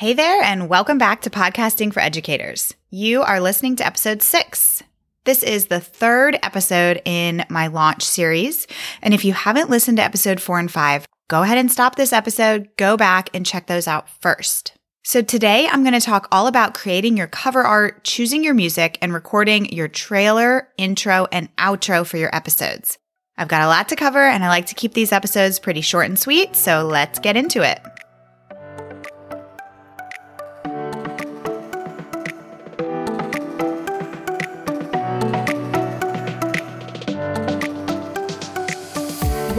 Hey there, and welcome back to Podcasting for Educators. You are listening to episode six. This is the third episode in my launch series. And if you haven't listened to episode four and five, go ahead and stop this episode, go back and check those out first. So today I'm going to talk all about creating your cover art, choosing your music, and recording your trailer, intro, and outro for your episodes. I've got a lot to cover and I like to keep these episodes pretty short and sweet, so let's get into it.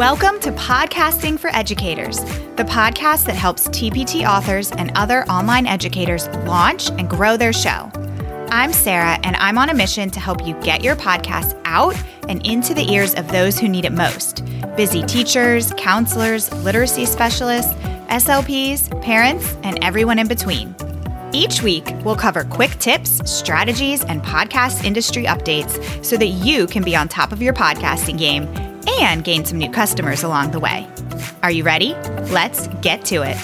Welcome to Podcasting for Educators, the podcast that helps TPT authors and other online educators launch and grow their show. I'm Sarah, and I'm on a mission to help you get your podcast out and into the ears of those who need it most busy teachers, counselors, literacy specialists, SLPs, parents, and everyone in between. Each week, we'll cover quick tips, strategies, and podcast industry updates so that you can be on top of your podcasting game and gain some new customers along the way. Are you ready? Let's get to it.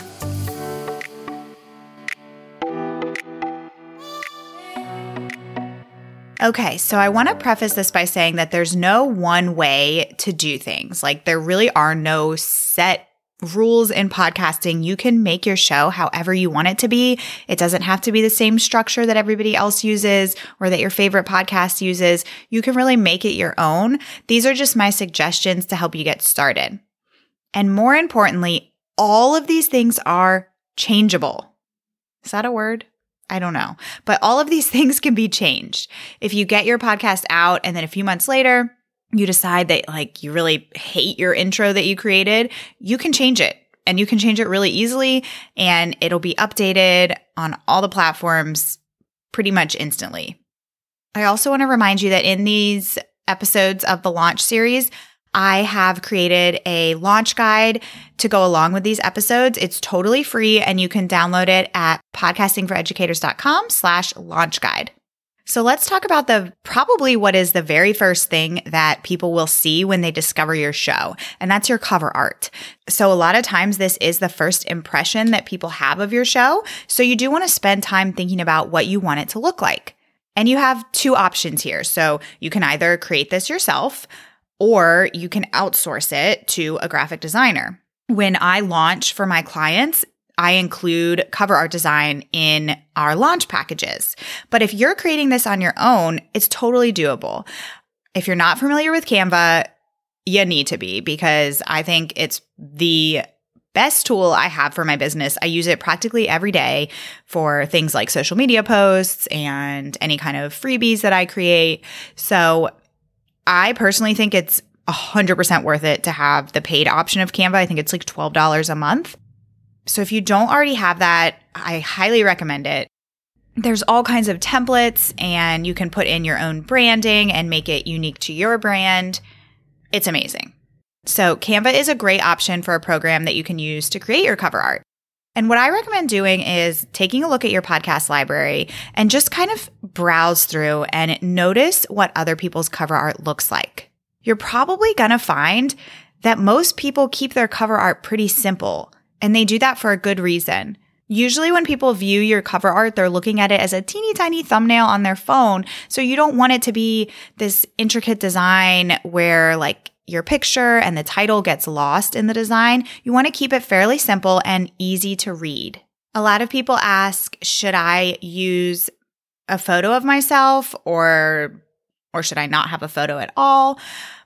Okay, so I want to preface this by saying that there's no one way to do things. Like, there really are no set rules in podcasting. You can make your show however you want it to be. It doesn't have to be the same structure that everybody else uses or that your favorite podcast uses. You can really make it your own. These are just my suggestions to help you get started. And more importantly, all of these things are changeable. Is that a word? I don't know. But all of these things can be changed. If you get your podcast out and then a few months later, you decide that like you really hate your intro that you created, you can change it and you can change it really easily and it'll be updated on all the platforms pretty much instantly. I also want to remind you that in these episodes of the launch series, I have created a launch guide to go along with these episodes. It's totally free and you can download it at podcastingforeducators.com slash launch guide. So let's talk about the probably what is the very first thing that people will see when they discover your show, and that's your cover art. So a lot of times this is the first impression that people have of your show. So you do want to spend time thinking about what you want it to look like. And you have two options here. So you can either create this yourself or you can outsource it to a graphic designer. When I launch for my clients, I include cover art design in our launch packages. But if you're creating this on your own, it's totally doable. If you're not familiar with Canva, you need to be because I think it's the best tool I have for my business. I use it practically every day for things like social media posts and any kind of freebies that I create. So I personally think it's 100% worth it to have the paid option of Canva. I think it's like $12 a month. So if you don't already have that, I highly recommend it. There's all kinds of templates and you can put in your own branding and make it unique to your brand. It's amazing. So Canva is a great option for a program that you can use to create your cover art. And what I recommend doing is taking a look at your podcast library and just kind of browse through and notice what other people's cover art looks like. You're probably going to find that most people keep their cover art pretty simple. And they do that for a good reason. Usually, when people view your cover art, they're looking at it as a teeny tiny thumbnail on their phone. So you don't want it to be this intricate design where like your picture and the title gets lost in the design. You want to keep it fairly simple and easy to read. A lot of people ask, should I use a photo of myself or or should I not have a photo at all?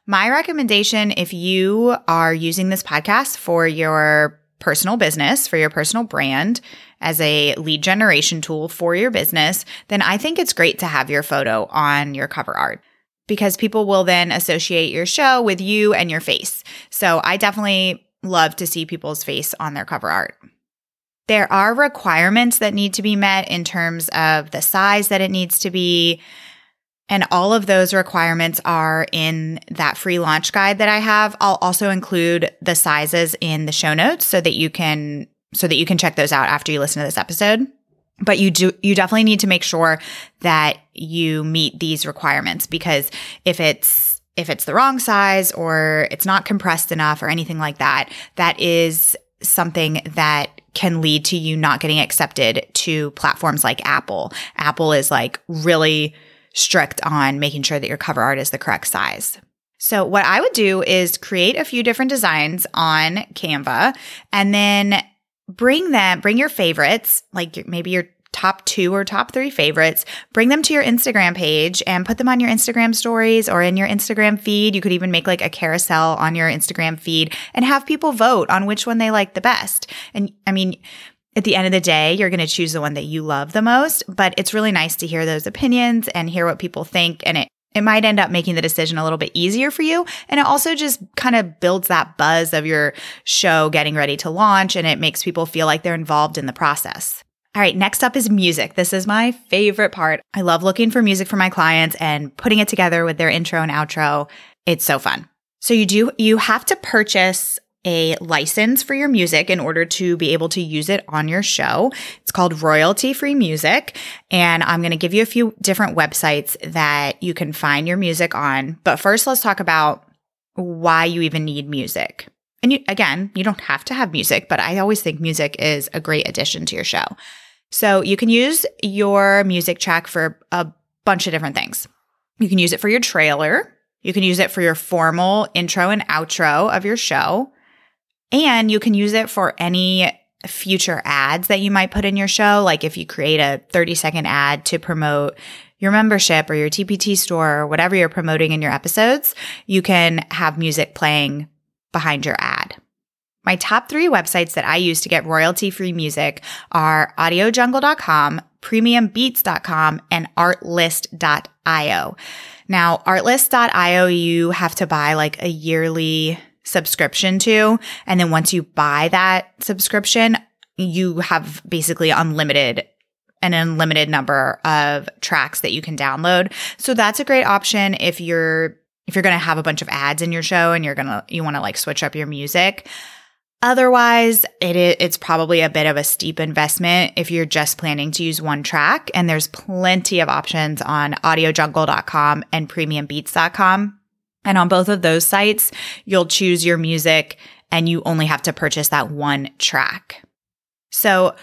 My recommendation if you are using this podcast for your personal business, for your personal brand, as a lead generation tool for your business, then I think it's great to have your photo on your cover art because people will then associate your show with you and your face. So I definitely love to see people's face on their cover art. There are requirements that need to be met in terms of the size that it needs to be, and all of those requirements are in that free launch guide that I have. I'll also include the sizes in the show notes so that you can so that you can check those out after you listen to this episode. But you do you definitely need to make sure that you meet these requirements because if it's if it's the wrong size or it's not compressed enough or anything like that, that is something that can lead to you not getting accepted to platforms like Apple. Apple is like really strict on making sure that your cover art is the correct size. So what I would do is create a few different designs on Canva and then bring them, bring your favorites, like maybe your top two or top three favorites, bring them to your Instagram page and put them on your Instagram stories or in your Instagram feed. You could even make like a carousel on your Instagram feed and have people vote on which one they like the best. And I mean, at the end of the day, you're going to choose the one that you love the most, but it's really nice to hear those opinions and hear what people think. And it, it might end up making the decision a little bit easier for you. And it also just kind of builds that buzz of your show getting ready to launch and it makes people feel like they're involved in the process. All right, next up is music. This is my favorite part. I love looking for music for my clients and putting it together with their intro and outro. It's so fun. So you do, you have to purchase a license for your music in order to be able to use it on your show. It's called royalty free music. And I'm going to give you a few different websites that you can find your music on. But first, let's talk about why you even need music. And you, again, you don't have to have music, but I always think music is a great addition to your show. So you can use your music track for a bunch of different things. You can use it for your trailer. You can use it for your formal intro and outro of your show. And you can use it for any future ads that you might put in your show. Like if you create a 30 second ad to promote your membership or your TPT store or whatever you're promoting in your episodes, you can have music playing behind your ad. My top three websites that I use to get royalty free music are audiojungle.com, premiumbeats.com, and artlist.io. Now, artlist.io, you have to buy like a yearly subscription to. And then once you buy that subscription, you have basically unlimited an unlimited number of tracks that you can download. So that's a great option if you're if you're going to have a bunch of ads in your show and you're going to you want to like switch up your music. Otherwise, it it's probably a bit of a steep investment if you're just planning to use one track. And there's plenty of options on audiojungle.com and premiumbeats.com. And on both of those sites, you'll choose your music and you only have to purchase that one track. So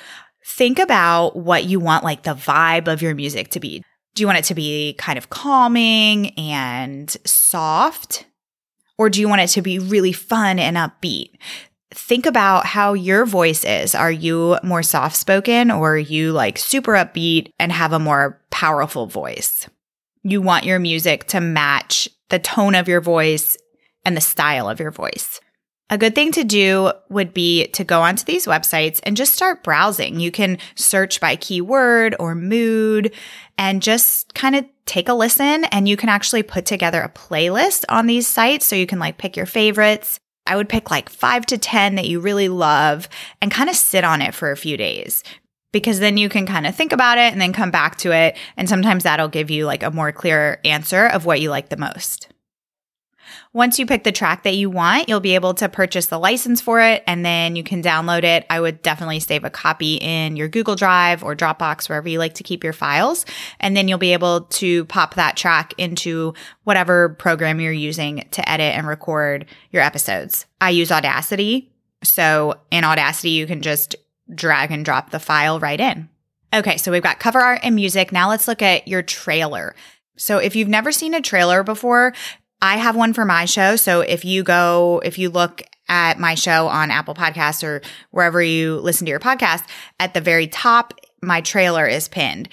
think about what you want like the vibe of your music to be. Do you want it to be kind of calming and soft? Or do you want it to be really fun and upbeat? think about how your voice is. Are you more soft spoken or are you like super upbeat and have a more powerful voice? You want your music to match the tone of your voice and the style of your voice. A good thing to do would be to go onto these websites and just start browsing. You can search by keyword or mood and just kind of take a listen and you can actually put together a playlist on these sites so you can like pick your favorites I would pick like five to 10 that you really love and kind of sit on it for a few days because then you can kind of think about it and then come back to it. And sometimes that'll give you like a more clear answer of what you like the most. Once you pick the track that you want, you'll be able to purchase the license for it and then you can download it. I would definitely save a copy in your Google Drive or Dropbox, wherever you like to keep your files. And then you'll be able to pop that track into whatever program you're using to edit and record your episodes. I use Audacity. So in Audacity, you can just drag and drop the file right in. Okay, so we've got cover art and music. Now let's look at your trailer. So if you've never seen a trailer before, I have one for my show. So if you go, if you look at my show on Apple Podcasts or wherever you listen to your podcast, at the very top, my trailer is pinned.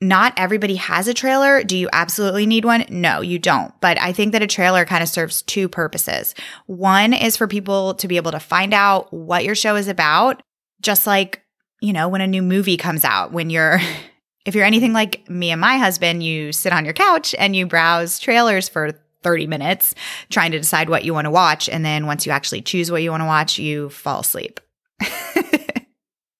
Not everybody has a trailer. Do you absolutely need one? No, you don't. But I think that a trailer kind of serves two purposes. One is for people to be able to find out what your show is about, just like, you know, when a new movie comes out, when you're if you're anything like me and my husband, you sit on your couch and you browse trailers for 30 minutes trying to decide what you want to watch. And then once you actually choose what you want to watch, you fall asleep.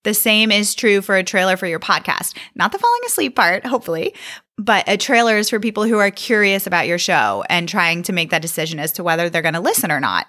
the same is true for a trailer for your podcast. Not the falling asleep part, hopefully, but a trailer is for people who are curious about your show and trying to make that decision as to whether they're going to listen or not.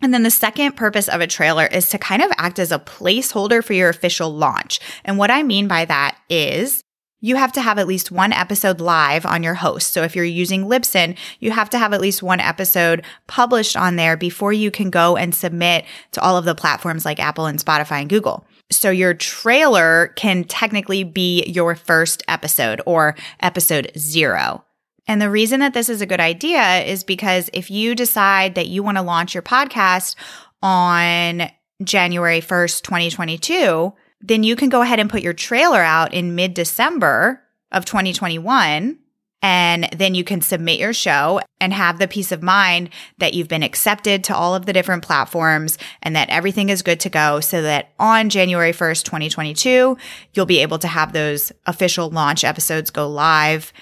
And then the second purpose of a trailer is to kind of act as a placeholder for your official launch. And what I mean by that is you have to have at least one episode live on your host. So if you're using Libsyn, you have to have at least one episode published on there before you can go and submit to all of the platforms like Apple and Spotify and Google. So your trailer can technically be your first episode or episode zero. And the reason that this is a good idea is because if you decide that you want to launch your podcast on January 1st, 2022, then you can go ahead and put your trailer out in mid December of 2021 and then you can submit your show and have the peace of mind that you've been accepted to all of the different platforms and that everything is good to go so that on January 1st, 2022, you'll be able to have those official launch episodes go live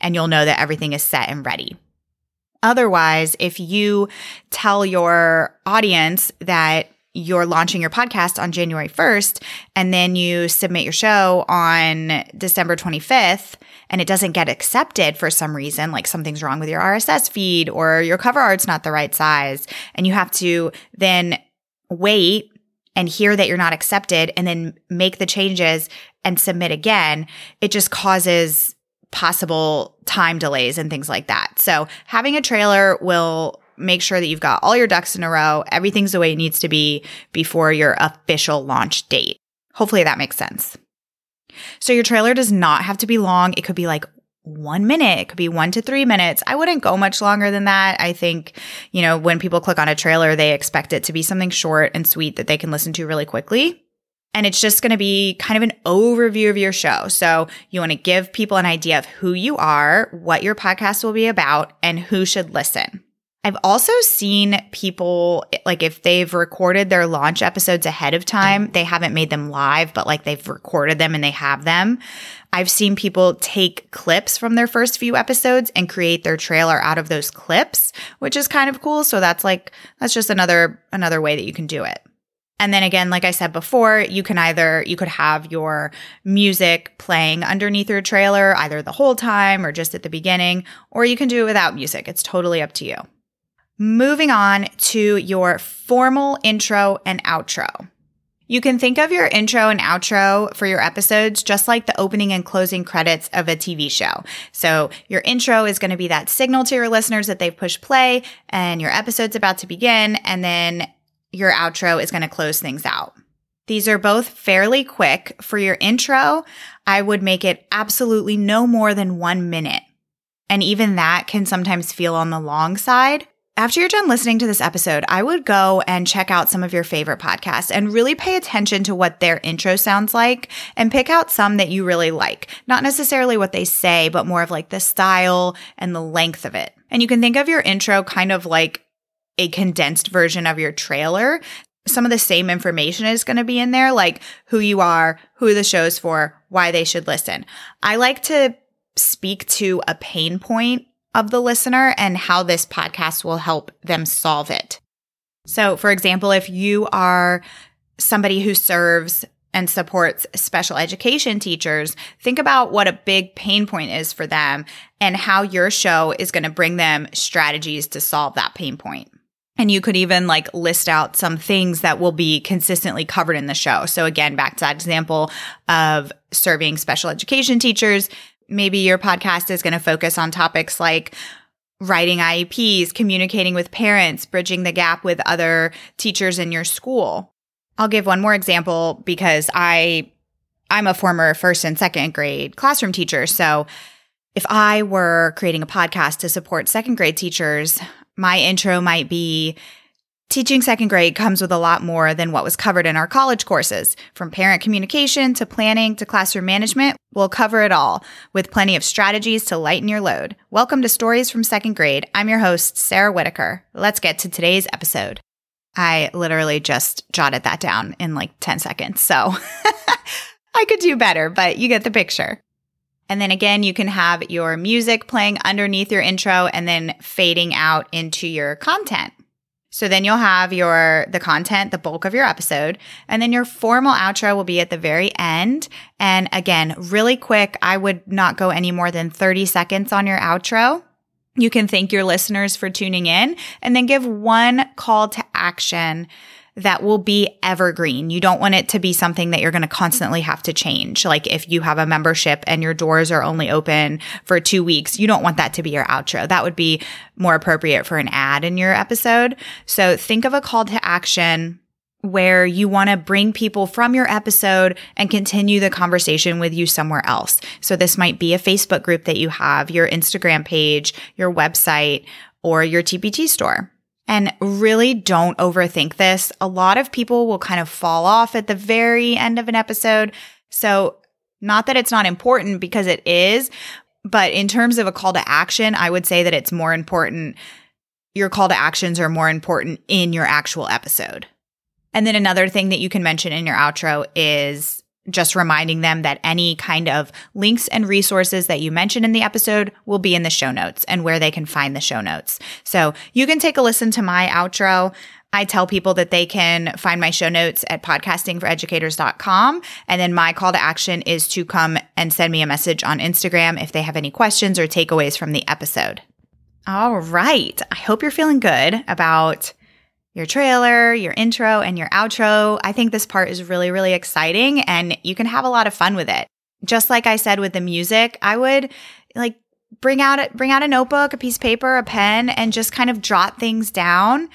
and you'll know that everything is set and ready. Otherwise, if you tell your audience that you're launching your podcast on January 1st and then you submit your show on December 25th and it doesn't get accepted for some reason, like something's wrong with your RSS feed or your cover art's not the right size, and you have to then wait and hear that you're not accepted and then make the changes and submit again, it just causes possible time delays and things like that. So having a trailer will make sure that you've got all your ducks in a row. Everything's the way it needs to be before your official launch date. Hopefully that makes sense. So your trailer does not have to be long. It could be like one minute. It could be one to three minutes. I wouldn't go much longer than that. I think, you know, when people click on a trailer, they expect it to be something short and sweet that they can listen to really quickly. And it's just going to be kind of an overview of your show. So you want to give people an idea of who you are, what your podcast will be about, and who should listen. I've also seen people, like if they've recorded their launch episodes ahead of time, they haven't made them live, but like they've recorded them and they have them. I've seen people take clips from their first few episodes and create their trailer out of those clips, which is kind of cool. So that's like, that's just another, another way that you can do it. And then again, like I said before, you can either, you could have your music playing underneath your trailer, either the whole time or just at the beginning, or you can do it without music. It's totally up to you. Moving on to your formal intro and outro. You can think of your intro and outro for your episodes just like the opening and closing credits of a TV show. So your intro is going to be that signal to your listeners that they've pushed play and your episode's about to begin. And then your outro is going to close things out. These are both fairly quick. For your intro, I would make it absolutely no more than one minute. And even that can sometimes feel on the long side. After you're done listening to this episode, I would go and check out some of your favorite podcasts and really pay attention to what their intro sounds like and pick out some that you really like. Not necessarily what they say, but more of like the style and the length of it. And you can think of your intro kind of like a condensed version of your trailer. Some of the same information is going to be in there, like who you are, who the show's for, why they should listen. I like to speak to a pain point of the listener and how this podcast will help them solve it. So, for example, if you are somebody who serves and supports special education teachers, think about what a big pain point is for them and how your show is going to bring them strategies to solve that pain point. And you could even like list out some things that will be consistently covered in the show. So again, back to that example of serving special education teachers, maybe your podcast is going to focus on topics like writing IEPs, communicating with parents, bridging the gap with other teachers in your school. I'll give one more example because I I'm a former first and second grade classroom teacher. So if I were creating a podcast to support second grade teachers, my intro might be Teaching second grade comes with a lot more than what was covered in our college courses. From parent communication to planning to classroom management, we'll cover it all with plenty of strategies to lighten your load. Welcome to Stories from Second Grade. I'm your host, Sarah Whitaker. Let's get to today's episode. I literally just jotted that down in like 10 seconds. So I could do better, but you get the picture. And then again, you can have your music playing underneath your intro and then fading out into your content. So then you'll have your the content, the bulk of your episode, and then your formal outro will be at the very end. And again, really quick, I would not go any more than 30 seconds on your outro. You can thank your listeners for tuning in and then give one call to action that will be evergreen. You don't want it to be something that you're going to constantly have to change. Like if you have a membership and your doors are only open for two weeks, you don't want that to be your outro. That would be more appropriate for an ad in your episode. So think of a call to action where you want to bring people from your episode and continue the conversation with you somewhere else. So this might be a Facebook group that you have, your Instagram page, your website, or your TPT store. And really don't overthink this. A lot of people will kind of fall off at the very end of an episode. So not that it's not important because it is, but in terms of a call to action, I would say that it's more important. Your call to actions are more important in your actual episode. And then another thing that you can mention in your outro is just reminding them that any kind of links and resources that you mention in the episode will be in the show notes and where they can find the show notes. So you can take a listen to my outro. I tell people that they can find my show notes at podcastingforeducators.com. And then my call to action is to come and send me a message on Instagram if they have any questions or takeaways from the episode. All right. I hope you're feeling good about your trailer, your intro, and your outro. I think this part is really, really exciting and you can have a lot of fun with it. Just like I said with the music, I would like bring out a, bring out a notebook, a piece of paper, a pen, and just kind of jot things down.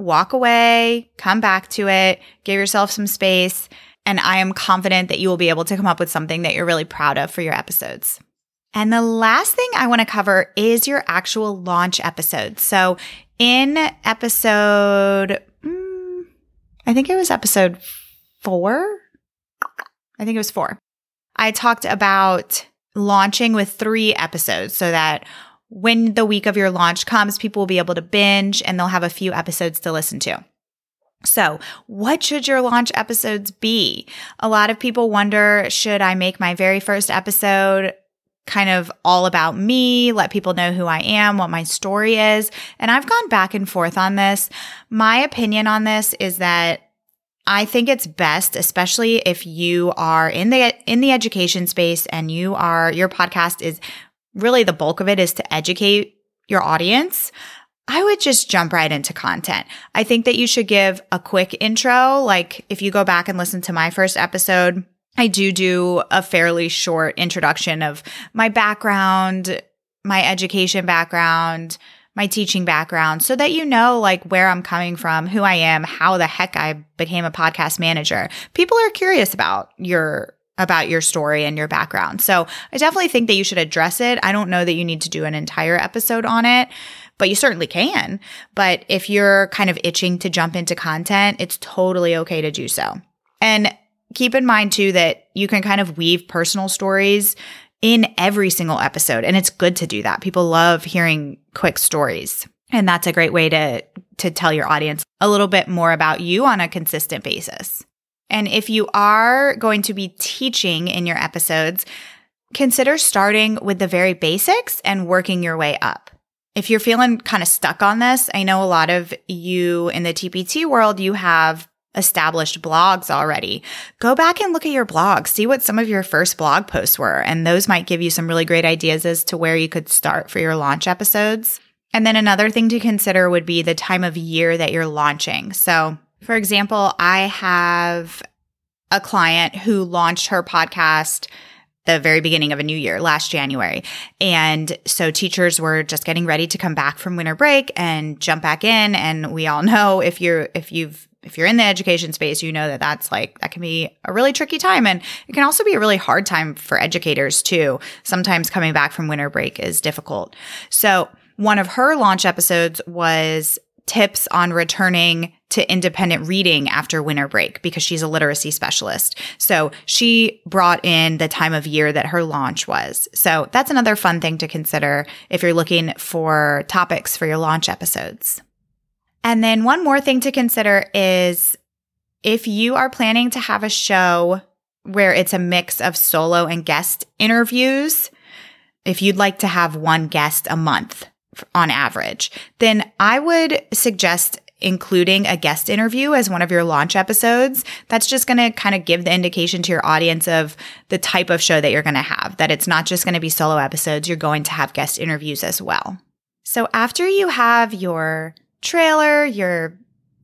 Walk away, come back to it, give yourself some space. And I am confident that you will be able to come up with something that you're really proud of for your episodes. And the last thing I want to cover is your actual launch episode. So in episode, mm, I think it was episode four. I think it was four. I talked about launching with three episodes so that when the week of your launch comes, people will be able to binge and they'll have a few episodes to listen to. So, what should your launch episodes be? A lot of people wonder should I make my very first episode kind of all about me, let people know who I am, what my story is. And I've gone back and forth on this. My opinion on this is that I think it's best, especially if you are in the in the education space and you are your podcast is really the bulk of it is to educate your audience. I would just jump right into content. I think that you should give a quick intro. Like if you go back and listen to my first episode, I do do a fairly short introduction of my background, my education background, my teaching background so that you know like where I'm coming from, who I am, how the heck I became a podcast manager. People are curious about your about your story and your background. So, I definitely think that you should address it. I don't know that you need to do an entire episode on it, but you certainly can. But if you're kind of itching to jump into content, it's totally okay to do so. And keep in mind too that you can kind of weave personal stories in every single episode. And it's good to do that. People love hearing quick stories. And that's a great way to, to tell your audience a little bit more about you on a consistent basis. And if you are going to be teaching in your episodes, consider starting with the very basics and working your way up. If you're feeling kind of stuck on this, I know a lot of you in the TPT world, you have established blogs already, go back and look at your blog, see what some of your first blog posts were. And those might give you some really great ideas as to where you could start for your launch episodes. And then another thing to consider would be the time of year that you're launching. So, for example, I have a client who launched her podcast the very beginning of a new year last January. And so teachers were just getting ready to come back from winter break and jump back in and we all know if you're if you've if you're in the education space, you know that that's like, that can be a really tricky time. And it can also be a really hard time for educators too. Sometimes coming back from winter break is difficult. So one of her launch episodes was tips on returning to independent reading after winter break because she's a literacy specialist. So she brought in the time of year that her launch was. So that's another fun thing to consider if you're looking for topics for your launch episodes. And then one more thing to consider is if you are planning to have a show where it's a mix of solo and guest interviews, if you'd like to have one guest a month on average, then I would suggest including a guest interview as one of your launch episodes. That's just going to kind of give the indication to your audience of the type of show that you're going to have, that it's not just going to be solo episodes, you're going to have guest interviews as well. So after you have your trailer, your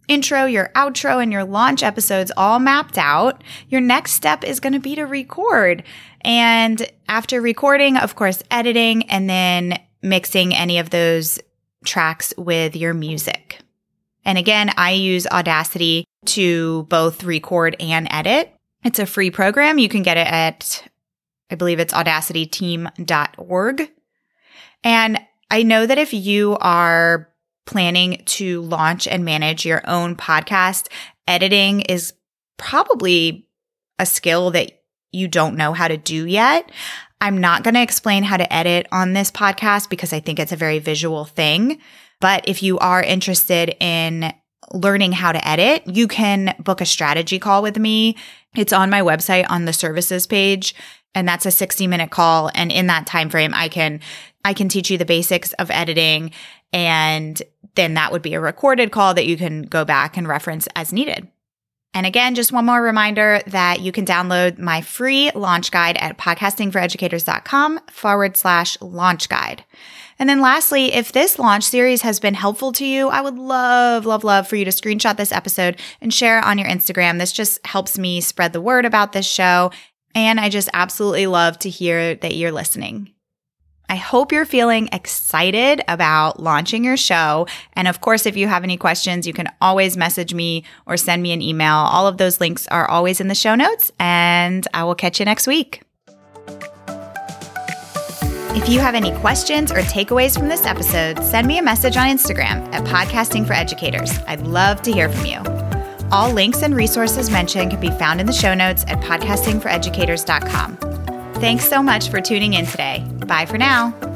intro, your outro, and your launch episodes all mapped out, your next step is going to be to record. And after recording, of course, editing and then mixing any of those tracks with your music. And again, I use Audacity to both record and edit. It's a free program. You can get it at, I believe it's audacityteam.org. And I know that if you are planning to launch and manage your own podcast, editing is probably a skill that you don't know how to do yet. I'm not going to explain how to edit on this podcast because I think it's a very visual thing. But if you are interested in learning how to edit, you can book a strategy call with me. It's on my website on the services page and that's a 60 minute call and in that time frame I can I can teach you the basics of editing and then that would be a recorded call that you can go back and reference as needed. And again, just one more reminder that you can download my free launch guide at podcastingforeducators.com forward slash launch guide. And then lastly, if this launch series has been helpful to you, I would love, love, love for you to screenshot this episode and share it on your Instagram. This just helps me spread the word about this show. And I just absolutely love to hear that you're listening. I hope you're feeling excited about launching your show. And of course, if you have any questions, you can always message me or send me an email. All of those links are always in the show notes, and I will catch you next week. If you have any questions or takeaways from this episode, send me a message on Instagram at Podcasting for Educators. I'd love to hear from you. All links and resources mentioned can be found in the show notes at podcastingforeducators.com. Thanks so much for tuning in today. Bye for now.